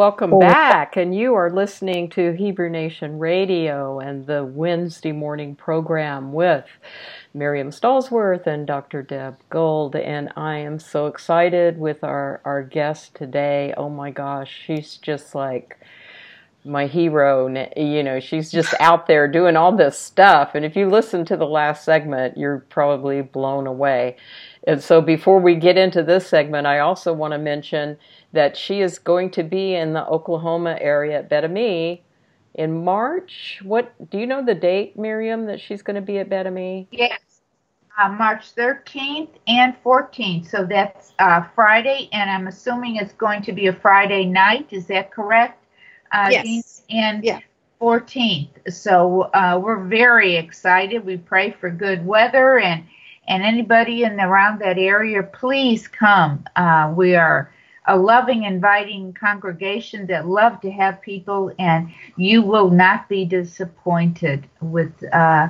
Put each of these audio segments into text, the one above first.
Welcome back. And you are listening to Hebrew Nation Radio and the Wednesday morning program with Miriam Stallsworth and Dr. Deb Gold. And I am so excited with our, our guest today. Oh my gosh, she's just like my hero. You know, she's just out there doing all this stuff. And if you listen to the last segment, you're probably blown away. And so before we get into this segment, I also want to mention that she is going to be in the Oklahoma area at Bet in March. What do you know the date, Miriam, that she's going to be at Bet Yes. Uh, March 13th and 14th. So that's uh, Friday, and I'm assuming it's going to be a Friday night. Is that correct? Uh, yes. And yeah. 14th. So uh, we're very excited. We pray for good weather and and anybody in around that area, please come. Uh, we are a loving, inviting congregation that love to have people, and you will not be disappointed with uh,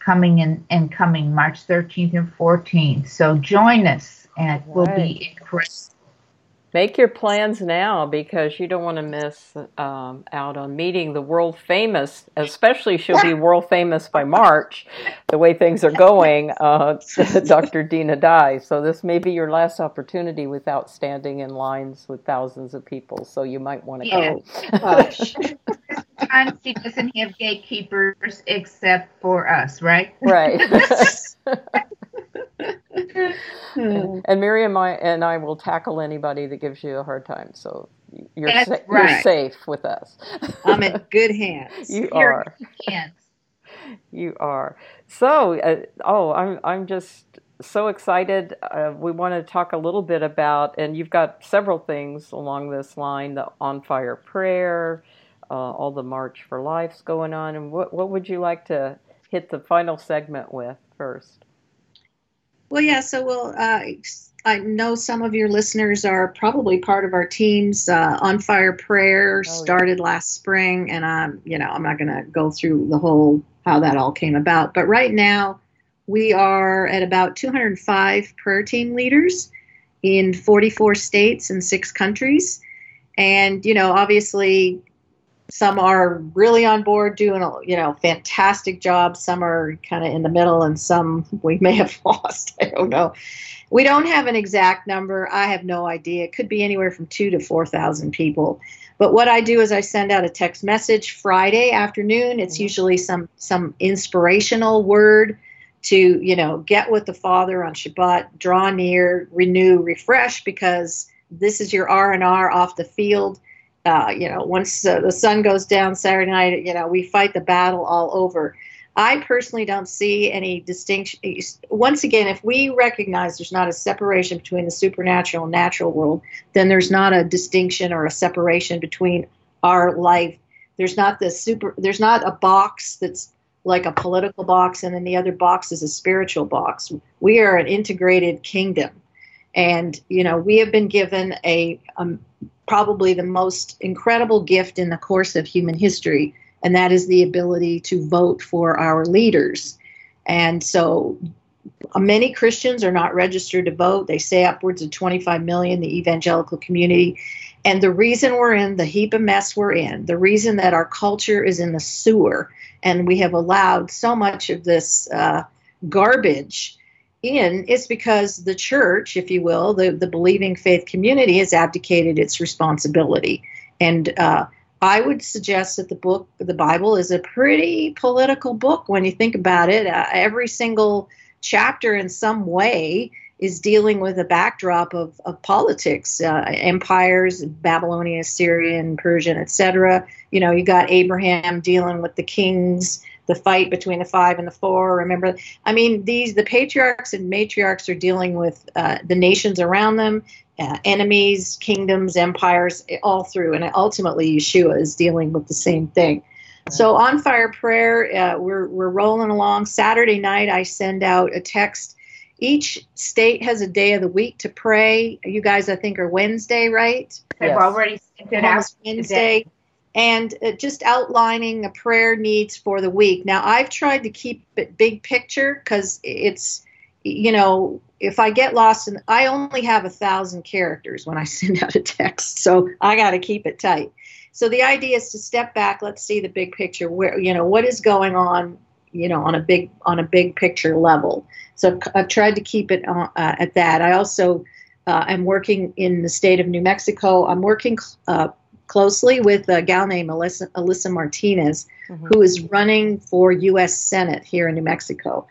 coming in and coming March 13th and 14th. So join us, and it will be incredible make your plans now because you don't want to miss um, out on meeting the world famous, especially she'll be world famous by March, the way things are going, uh, Dr. Dinah Dye. So this may be your last opportunity without standing in lines with thousands of people. So you might want to yeah. go. Sometimes she doesn't have gatekeepers except for us, right? Right. and, and Miriam and I will tackle anybody that gives you a hard time. So you're, sa- right. you're safe with us. I'm in good hands. you you're are. Hands. You are. So, uh, oh, I'm I'm just so excited. Uh, we want to talk a little bit about, and you've got several things along this line: the on fire prayer, uh, all the March for Lives going on, and what what would you like to hit the final segment with first? Well, yeah. So we'll. Uh, I know some of your listeners are probably part of our team's uh, on fire prayer oh, started yeah. last spring, and I'm, you know, I'm not going to go through the whole how that all came about. But right now, we are at about 205 prayer team leaders in 44 states and six countries, and you know, obviously, some are really on board doing a you know fantastic job. Some are kind of in the middle and some we may have lost. I don't know. We don't have an exact number. I have no idea. It could be anywhere from two to four thousand people. But what i do is i send out a text message friday afternoon. It's mm-hmm. usually some some inspirational word to you know get with the father on shabbat draw near renew refresh because this is your r&r off the field uh, you know, once uh, the sun goes down Saturday night, you know, we fight the battle all over. I personally don't see any distinction. Once again, if we recognize there's not a separation between the supernatural and natural world, then there's not a distinction or a separation between our life. There's not the super. There's not a box that's like a political box, and then the other box is a spiritual box. We are an integrated kingdom, and you know we have been given a, a um, probably the most incredible gift in the course of human history, and that is the ability to vote for our leaders. And so many Christians are not registered to vote. They say upwards of 25 million, the evangelical community. And the reason we're in the heap of mess we're in, the reason that our culture is in the sewer, and we have allowed so much of this uh, garbage in is because the church, if you will, the, the believing faith community has abdicated its responsibility. And uh, I would suggest that the book, the Bible, is a pretty political book when you think about it. Uh, every single chapter, in some way, is dealing with a backdrop of, of politics, uh, empires, Babylonian, Syrian, Persian, etc. You know, you got Abraham dealing with the kings the fight between the five and the four. Remember, I mean, these the patriarchs and matriarchs are dealing with uh, the nations around them, uh, enemies, kingdoms, empires, all through, and ultimately Yeshua is dealing with the same thing. So on fire prayer, uh, we're we're rolling along. Saturday night, I send out a text. Each state has a day of the week to pray. You guys, I think, are Wednesday, right? I've already sent it out Wednesday. Today and uh, just outlining the prayer needs for the week. Now, I've tried to keep it big picture because it's you know, if I get lost and I only have a thousand characters when I send out a text, so I got to keep it tight. So the idea is to step back. Let's see the big picture. Where you know what is going on, you know, on a big on a big picture level. So I've tried to keep it uh, at that. I also uh, am working in the state of New Mexico. I'm working uh, closely with a gal named Elisa, Elisa Martinez, mm-hmm. who is running for U.S. Senate here in New Mexico.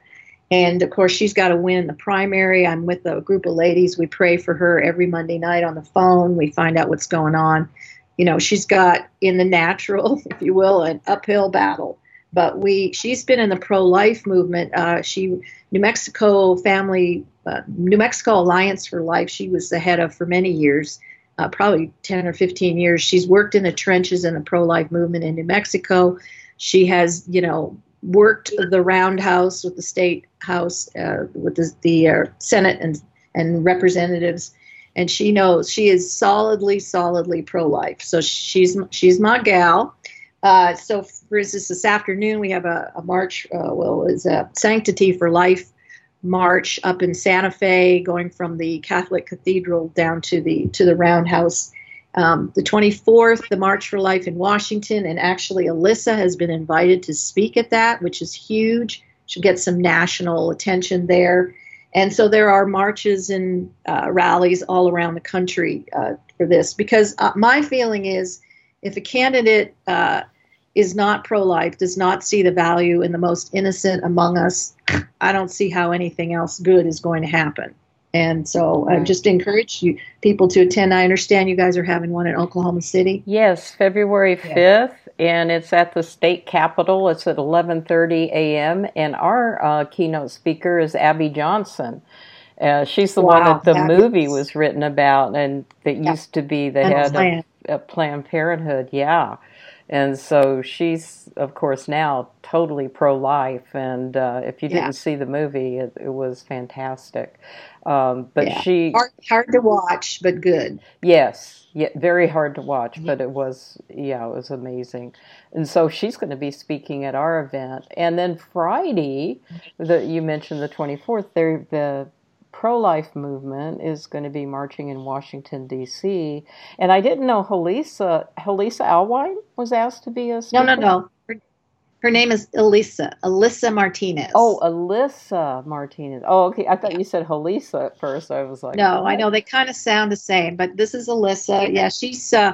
And of course, she's got to win the primary. I'm with a group of ladies. We pray for her every Monday night on the phone. We find out what's going on. You know, she's got in the natural, if you will, an uphill battle. But we, she's been in the pro-life movement. Uh, she, New Mexico Family, uh, New Mexico Alliance for Life. She was the head of for many years, uh, probably 10 or 15 years. She's worked in the trenches in the pro-life movement in New Mexico. She has, you know, worked the roundhouse with the state house, uh, with the, the uh, Senate and and representatives, and she knows she is solidly, solidly pro-life. So she's she's my gal. Uh, so, for instance, this afternoon we have a, a march. Uh, well, it's a Sanctity for Life march up in Santa Fe, going from the Catholic Cathedral down to the to the Roundhouse um, the 24th, the March for Life in Washington, and actually Elisa has been invited to speak at that, which is huge. She'll get some national attention there. And so there are marches and uh, rallies all around the country uh, for this because uh, my feeling is if a candidate uh, is not pro life, does not see the value in the most innocent among us, I don't see how anything else good is going to happen. And so I just encourage you people to attend. I understand you guys are having one in Oklahoma City. Yes, February 5th, and it's at the state capitol. It's at 11:30 a.m. and our uh, keynote speaker is Abby Johnson. Uh, she's the wow, one that the movie was written about and that yeah. used to be the and head Planned. of Planned Parenthood. Yeah. And so she's, of course, now totally pro life. And uh, if you didn't see the movie, it, it was fantastic. Um, but yeah. she hard, hard, to watch, but good. Yes, yeah, very hard to watch, but it was yeah, it was amazing. And so she's going to be speaking at our event, and then Friday, that you mentioned the twenty fourth, there the pro life movement is going to be marching in Washington D.C. And I didn't know Helisa Helisa Alwine was asked to be a speaker. no no no her name is Elisa, Alyssa Martinez. Oh, Elisa Martinez. Oh, okay. I thought you said Halisa at first. I was like, no? I know they kind of sound the same, but this is Elisa. Yeah, she's uh,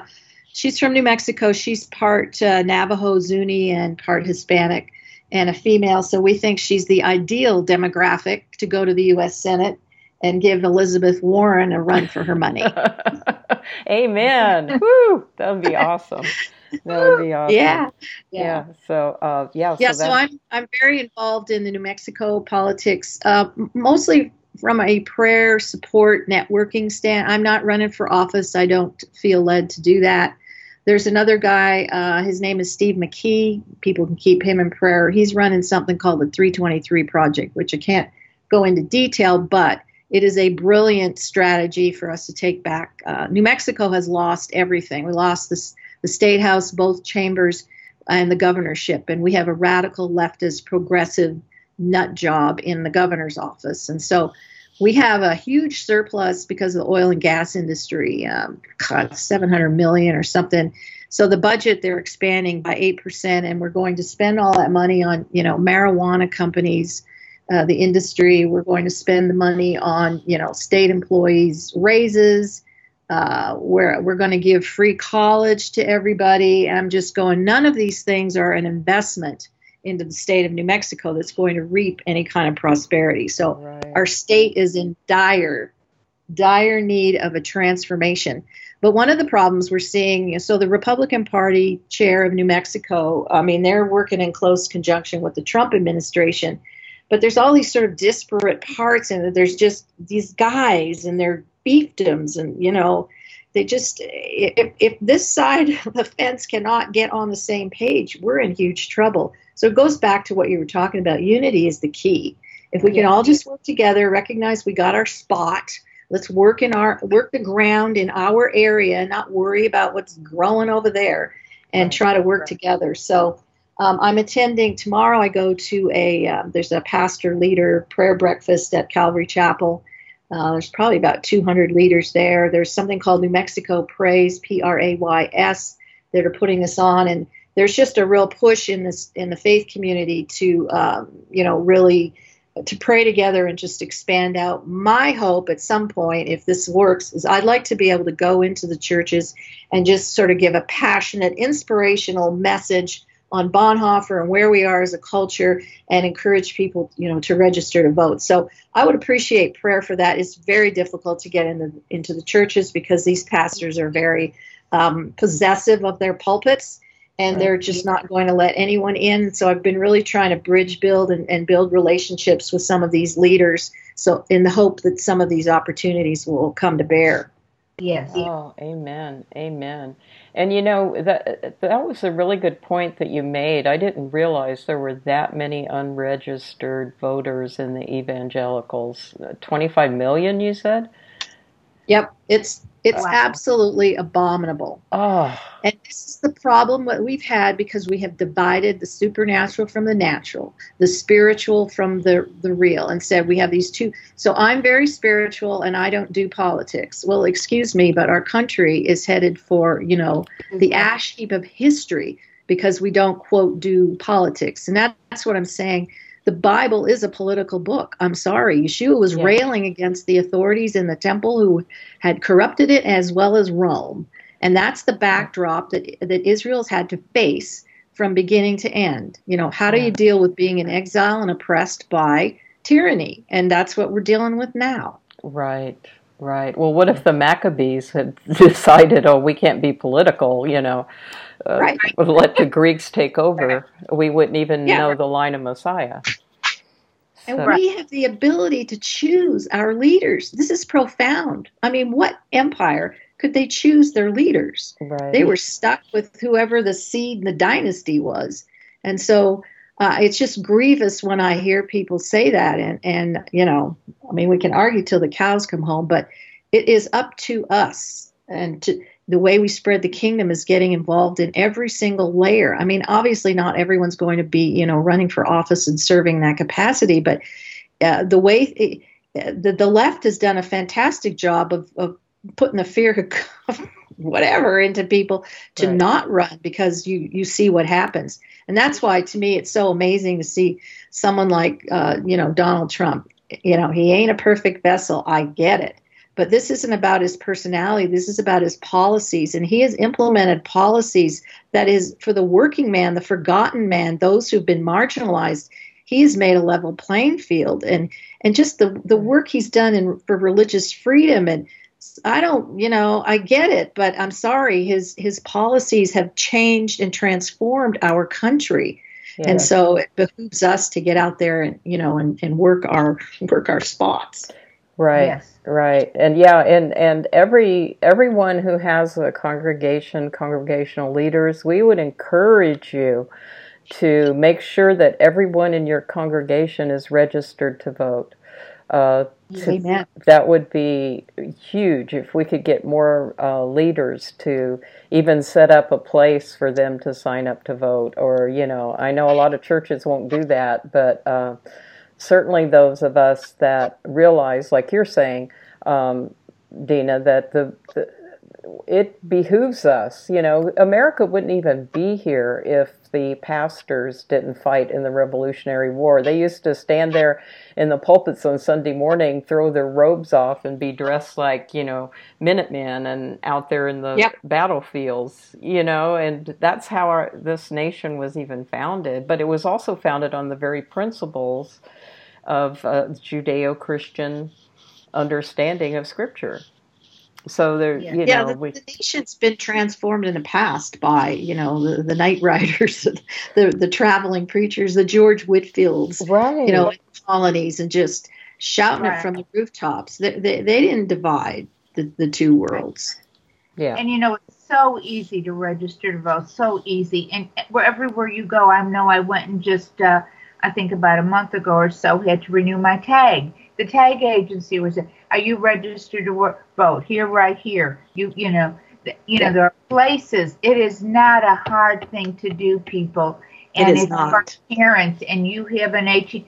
she's from New Mexico. She's part uh, Navajo, Zuni, and part Hispanic, and a female. So we think she's the ideal demographic to go to the U.S. Senate and give Elizabeth Warren a run for her money. Amen. Woo! That would be awesome that would be awesome. Yeah. Yeah. yeah. So, uh, yeah. Yeah. So, so I'm, I'm very involved in the New Mexico politics, uh, mostly from a prayer support networking stand. I'm not running for office. I don't feel led to do that. There's another guy, uh, his name is Steve McKee. People can keep him in prayer. He's running something called the 323 Project, which I can't go into detail, but it is a brilliant strategy for us to take back. Uh, New Mexico has lost everything. We lost this the state house, both chambers, and the governorship. And we have a radical leftist progressive nut job in the governor's office. And so we have a huge surplus because of the oil and gas industry, um, 700 million or something. So the budget they're expanding by 8%, and we're going to spend all that money on, you know, marijuana companies, uh, the industry. We're going to spend the money on, you know, state employees' raises uh, we're we're going to give free college to everybody. I'm just going. None of these things are an investment into the state of New Mexico that's going to reap any kind of prosperity. So right. our state is in dire, dire need of a transformation. But one of the problems we're seeing, so the Republican Party chair of New Mexico, I mean, they're working in close conjunction with the Trump administration. But there's all these sort of disparate parts, and there's just these guys, and they're fiefdoms and you know they just if, if this side of the fence cannot get on the same page we're in huge trouble. So it goes back to what you were talking about. Unity is the key. If we can all just work together recognize we got our spot let's work in our work the ground in our area not worry about what's growing over there and try to work together. So um, I'm attending tomorrow. I go to a uh, there's a pastor leader prayer breakfast at Calvary Chapel. Uh, there's probably about 200 leaders there. There's something called New Mexico Praise P R A Y S, that are putting this on, and there's just a real push in this in the faith community to um, you know really to pray together and just expand out. My hope at some point, if this works, is I'd like to be able to go into the churches and just sort of give a passionate, inspirational message on Bonhoeffer and where we are as a culture and encourage people, you know, to register to vote. So I would appreciate prayer for that. It's very difficult to get into into the churches because these pastors are very um, possessive of their pulpits and they're just not going to let anyone in. So I've been really trying to bridge build and, and build relationships with some of these leaders. So in the hope that some of these opportunities will come to bear. Yes. Oh, amen. Amen. And you know that that was a really good point that you made. I didn't realize there were that many unregistered voters in the evangelicals. Uh, 25 million you said? Yep, it's it's wow. absolutely abominable. Oh. And this is the problem that we've had because we have divided the supernatural from the natural, the spiritual from the, the real, and said we have these two. So I'm very spiritual and I don't do politics. Well, excuse me, but our country is headed for, you know, the mm-hmm. ash heap of history because we don't, quote, do politics. And that's what I'm saying the Bible is a political book. I'm sorry. Yeshua was yeah. railing against the authorities in the temple who had corrupted it as well as Rome. And that's the backdrop that, that Israel's had to face from beginning to end. You know, how do you deal with being in exile and oppressed by tyranny? And that's what we're dealing with now. Right. Right. Well, what if the Maccabees had decided, oh, we can't be political, you know, uh, right. let the Greeks take over? We wouldn't even yeah. know the line of Messiah. And we have the ability to choose our leaders. This is profound. I mean, what empire could they choose their leaders? Right. They were stuck with whoever the seed in the dynasty was. And so uh, it's just grievous when I hear people say that. And, and, you know, I mean, we can argue till the cows come home, but it is up to us. And to, the way we spread the kingdom is getting involved in every single layer. I mean, obviously, not everyone's going to be, you know, running for office and serving that capacity, but uh, the way the, the left has done a fantastic job of, of putting the fear of whatever into people to right. not run because you you see what happens and that's why to me it's so amazing to see someone like uh, you know donald trump you know he ain't a perfect vessel i get it but this isn't about his personality this is about his policies and he has implemented policies that is for the working man the forgotten man those who've been marginalized he's made a level playing field and and just the the work he's done in for religious freedom and I don't, you know, I get it, but I'm sorry, his his policies have changed and transformed our country. Yeah. And so it behooves us to get out there and you know and, and work our work our spots. Right. Yes. Right. And yeah, and and every everyone who has a congregation, congregational leaders, we would encourage you to make sure that everyone in your congregation is registered to vote. Uh, Amen. That would be huge if we could get more uh, leaders to even set up a place for them to sign up to vote. Or, you know, I know a lot of churches won't do that, but uh, certainly those of us that realize, like you're saying, um, Dinah, that the, the it behooves us. You know, America wouldn't even be here if the pastors didn't fight in the Revolutionary War. They used to stand there in the pulpits on Sunday morning, throw their robes off, and be dressed like, you know, Minutemen and out there in the yep. battlefields, you know, and that's how our, this nation was even founded. But it was also founded on the very principles of uh, Judeo Christian understanding of Scripture. So there, yeah, you know, the, we, the, nation's been transformed in the past by you know the, the night riders, the the traveling preachers, the George Whitefields, right? You know, colonies, and just shouting right. it from the rooftops. They, they, they didn't divide the, the two worlds. Yeah, and you know it's so easy to register to vote, so easy, and wherever you go, I know I went and just uh, I think about a month ago or so had to renew my tag the tag agency was, are you registered to vote here, right here? You, you know, you know, there are places. It is not a hard thing to do, people. And it is if not. you're a parent and you have an 18,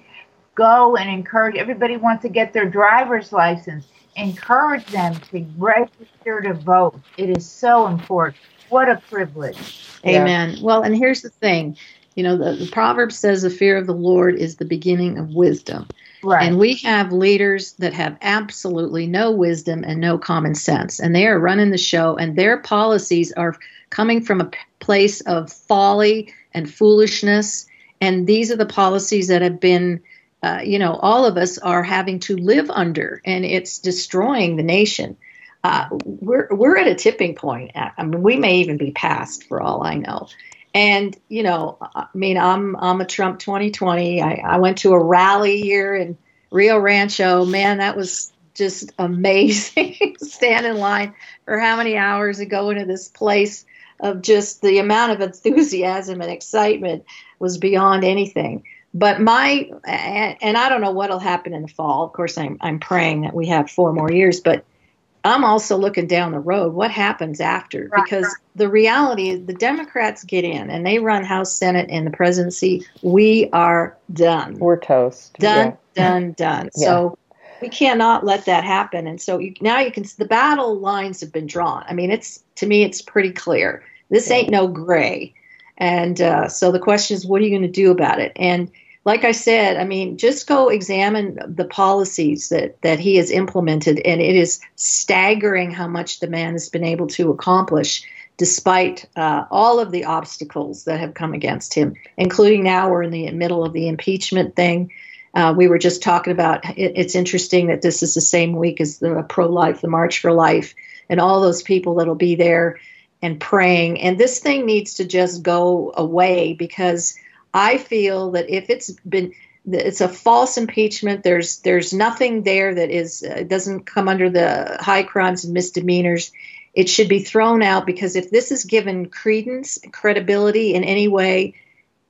go and encourage. Everybody wants to get their driver's license. Encourage them to register to vote. It is so important. What a privilege. Amen. Yeah. Well, and here's the thing. You know, the, the proverb says the fear of the Lord is the beginning of wisdom. Right. And we have leaders that have absolutely no wisdom and no common sense. And they are running the show, and their policies are coming from a place of folly and foolishness. And these are the policies that have been, uh, you know, all of us are having to live under, and it's destroying the nation. Uh, we're we're at a tipping point. I mean, we may even be past, for all I know. And you know, I mean, I'm I'm a Trump 2020. I, I went to a rally here in Rio Rancho. Man, that was just amazing. Stand in line for how many hours to go into this place of just the amount of enthusiasm and excitement was beyond anything. But my and, and I don't know what'll happen in the fall. Of course, I'm I'm praying that we have four more years, but I'm also looking down the road. What happens after? Right. Because the reality is the Democrats get in and they run House, Senate, and the presidency. We are done. We're toast. Done, yeah. done, done. Yeah. So we cannot let that happen. And so you, now you can, the battle lines have been drawn. I mean, it's, to me, it's pretty clear. This ain't no gray. And uh, so the question is, what are you going to do about it? And like I said, I mean, just go examine the policies that, that he has implemented, and it is staggering how much the man has been able to accomplish despite uh, all of the obstacles that have come against him, including now we're in the middle of the impeachment thing. Uh, we were just talking about it, it's interesting that this is the same week as the pro life, the March for Life, and all those people that'll be there and praying. And this thing needs to just go away because I feel that if it's been it's a false impeachment. There's there's nothing there that is uh, doesn't come under the high crimes and misdemeanors. It should be thrown out because if this is given credence, credibility in any way,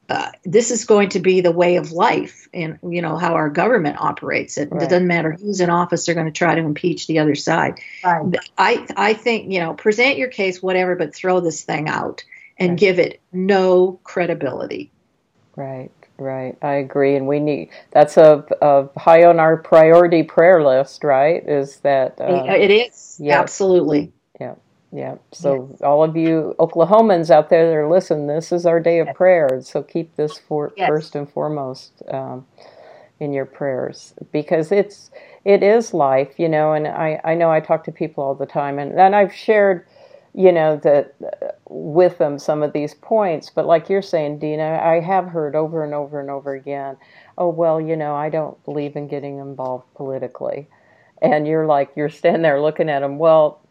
uh, this is going to be the way of life, and you know how our government operates. It, right. it doesn't matter who's in office; they're going to try to impeach the other side. Right. I I think you know present your case, whatever, but throw this thing out and right. give it no credibility. Right, right. I agree, and we need that's a, a high on our priority prayer list. Right? Is that uh, it is yeah. absolutely. Yeah, yeah. So yes. all of you Oklahomans out there that are listening, this is our day of yes. prayer. So keep this for yes. first and foremost um, in your prayers because it's it is life, you know. And I I know I talk to people all the time, and and I've shared you know that uh, with them some of these points. But like you're saying dinah i have heard over and over and over again oh well you know i don't believe in getting involved politically. And you're like you're standing there looking at them well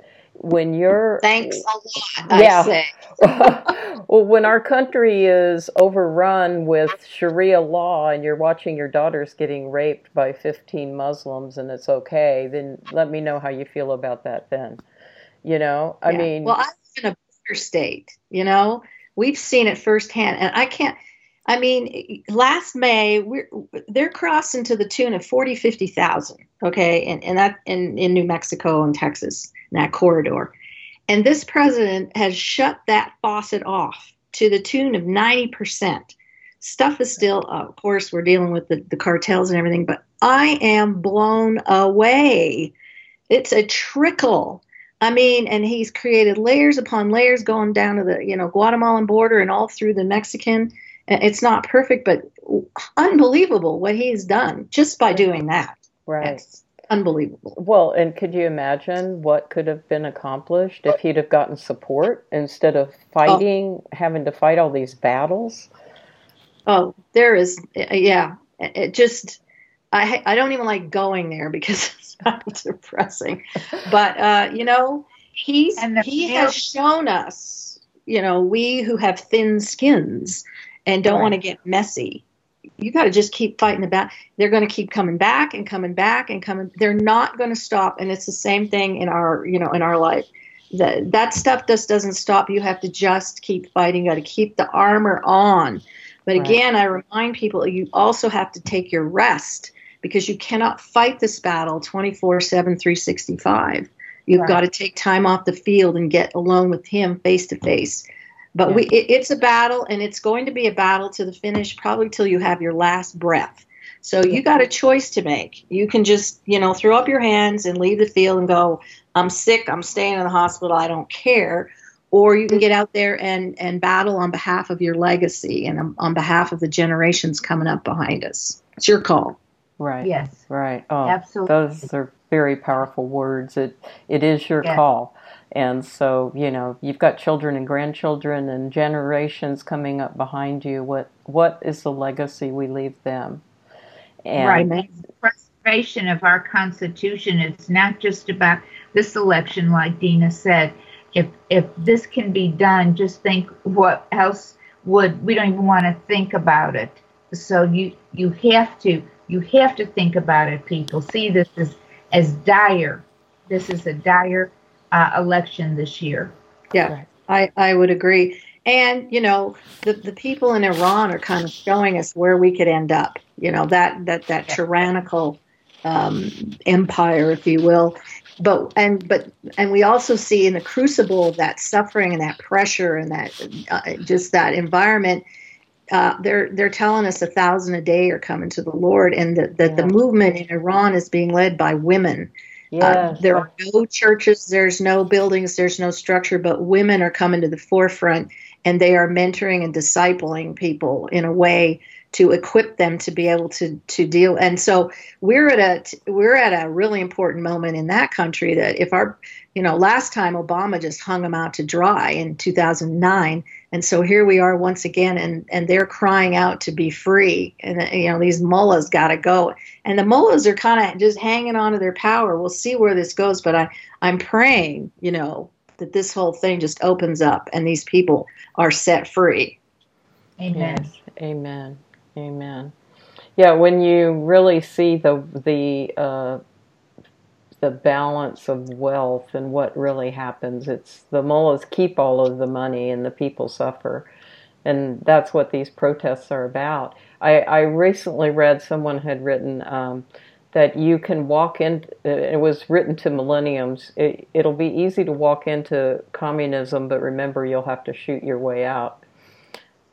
when you're thanks a lot yeah. well when our country is overrun with sharia law and you're watching your daughters getting raped by 15 muslims and it's okay then let me know how you feel about that then you know, I yeah. mean, well, I live in a border state. You know, we've seen it firsthand, and I can't. I mean, last May, we're they're crossing to the tune of 40, 50,000, okay, and, and that in, in New Mexico and Texas, in that corridor. And this president has shut that faucet off to the tune of 90%. Stuff is still, of course, we're dealing with the, the cartels and everything, but I am blown away. It's a trickle I mean, and he's created layers upon layers going down to the, you know, Guatemalan border and all through the Mexican. It's not perfect, but unbelievable what he's done just by doing that. Right. It's unbelievable. Well, and could you imagine what could have been accomplished if he'd have gotten support instead of fighting, oh. having to fight all these battles? Oh, there is, yeah. It just, I I don't even like going there because it's of depressing. But uh, you know, he's he has shown us, you know, we who have thin skins and don't right. want to get messy. You got to just keep fighting the about. They're going to keep coming back and coming back and coming. They're not going to stop. And it's the same thing in our, you know, in our life. That that stuff just doesn't stop. You have to just keep fighting. You got to keep the armor on. But right. again, I remind people you also have to take your rest because you cannot fight this battle 24 7, 365. You've right. got to take time off the field and get alone with him face to face. But yeah. we it, it's a battle, and it's going to be a battle to the finish, probably till you have your last breath. So you got a choice to make. You can just, you know, throw up your hands and leave the field and go, I'm sick, I'm staying in the hospital, I don't care. Or you can get out there and, and battle on behalf of your legacy and on behalf of the generations coming up behind us. It's your call. Right. Yes. Right. Oh, Absolutely. Those are very powerful words. It it is your call. And so, you know, you've got children and grandchildren and generations coming up behind you. What what is the legacy we leave them? And right. Preservation of our Constitution. It's not just about this election, like Dinah said. If if this can be done, just think what else would we don't even want to think about it. So you you have to you have to think about it, people. See this as as dire. This is a dire uh, election this year. Yeah, I I would agree. And you know, the the people in Iran are kind of showing us where we could end up you know that that that tyrannical um, empire, if you will. But and but and we also see in the crucible of that suffering and that pressure and that uh, just that environment. Uh, they're they're telling us a thousand a day are coming to the Lord, and that, that yeah. the movement in Iran is being led by women. Yes. Uh, there are no churches, there's no buildings, there's no structure, but women are coming to the forefront, and they are mentoring and discipling people in a way to equip them to be able to to deal and so we're at a we're at a really important moment in that country that if our you know last time obama just hung them out to dry in 2009 and so here we are once again and and they're crying out to be free. And you know these mullahs got to go. And the mullahs are kind of just hanging on to their power. We'll see where this goes but i i'm praying you know that this whole thing just opens up and these people are set free. Amen. Yes. amen. Amen. Yeah, when you really see the the uh, the balance of wealth and what really happens, it's the mullahs keep all of the money and the people suffer, and that's what these protests are about. I, I recently read someone had written um, that you can walk in. It was written to millenniums. It, it'll be easy to walk into communism, but remember, you'll have to shoot your way out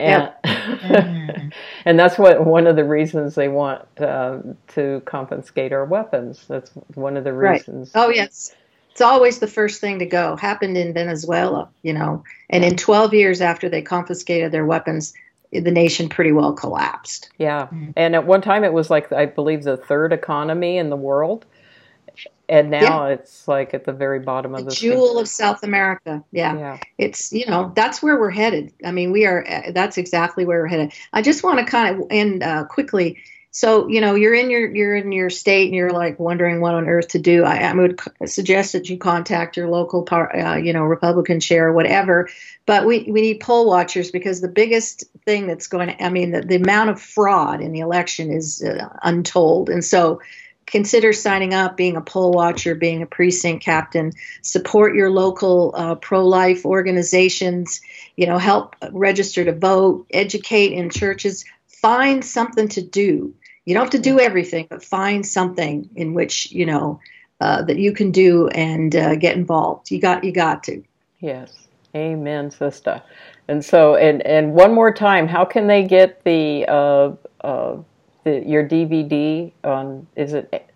and mm-hmm. and that's what one of the reasons they want um, to confiscate our weapons. That's one of the reasons. Right. Oh yes, it's always the first thing to go. Happened in Venezuela, you know, and in 12 years after they confiscated their weapons, the nation pretty well collapsed. Yeah, mm-hmm. and at one time it was like I believe the third economy in the world and now yeah. it's like at the very bottom of the, the jewel of South America. Yeah. yeah. It's, you know, that's where we're headed. I mean, we are, uh, that's exactly where we're headed. I just want to kind of end uh, quickly. So, you know, you're in your, you're in your state and you're like wondering what on earth to do. I, I would suggest that you contact your local, par, uh, you know, Republican chair or whatever. But we, we need poll watchers because the biggest thing that's going to, I mean, the, the amount of fraud in the election is uh, untold. And so, consider signing up, being a poll watcher, being a precinct captain. Support your local uh, pro-life organizations. You know, help register to vote. Educate in churches. Find something to do. You don't have to do everything, but find something in which you know uh, that you can do and uh, get involved. You got you got to. Yes, Amen, sister. And so, and and one more time, how can they get the uh, uh, the, your DVD on is it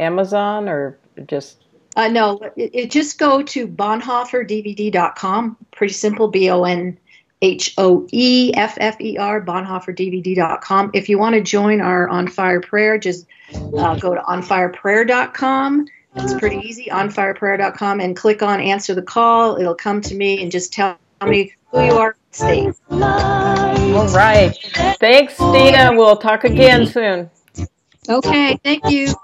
Amazon or just? Uh, no, it, it just go to bonhoefferdvd.com. Pretty simple, B O N H O E F F E R, bonhoefferdvd.com. If you want to join our On Fire Prayer, just uh, go to onfireprayer.com. It's pretty easy, onfireprayer.com, and click on Answer the Call. It'll come to me and just tell me who you are. Stay. All right. Thanks, Dinah. We'll talk again soon. Okay. Thank you.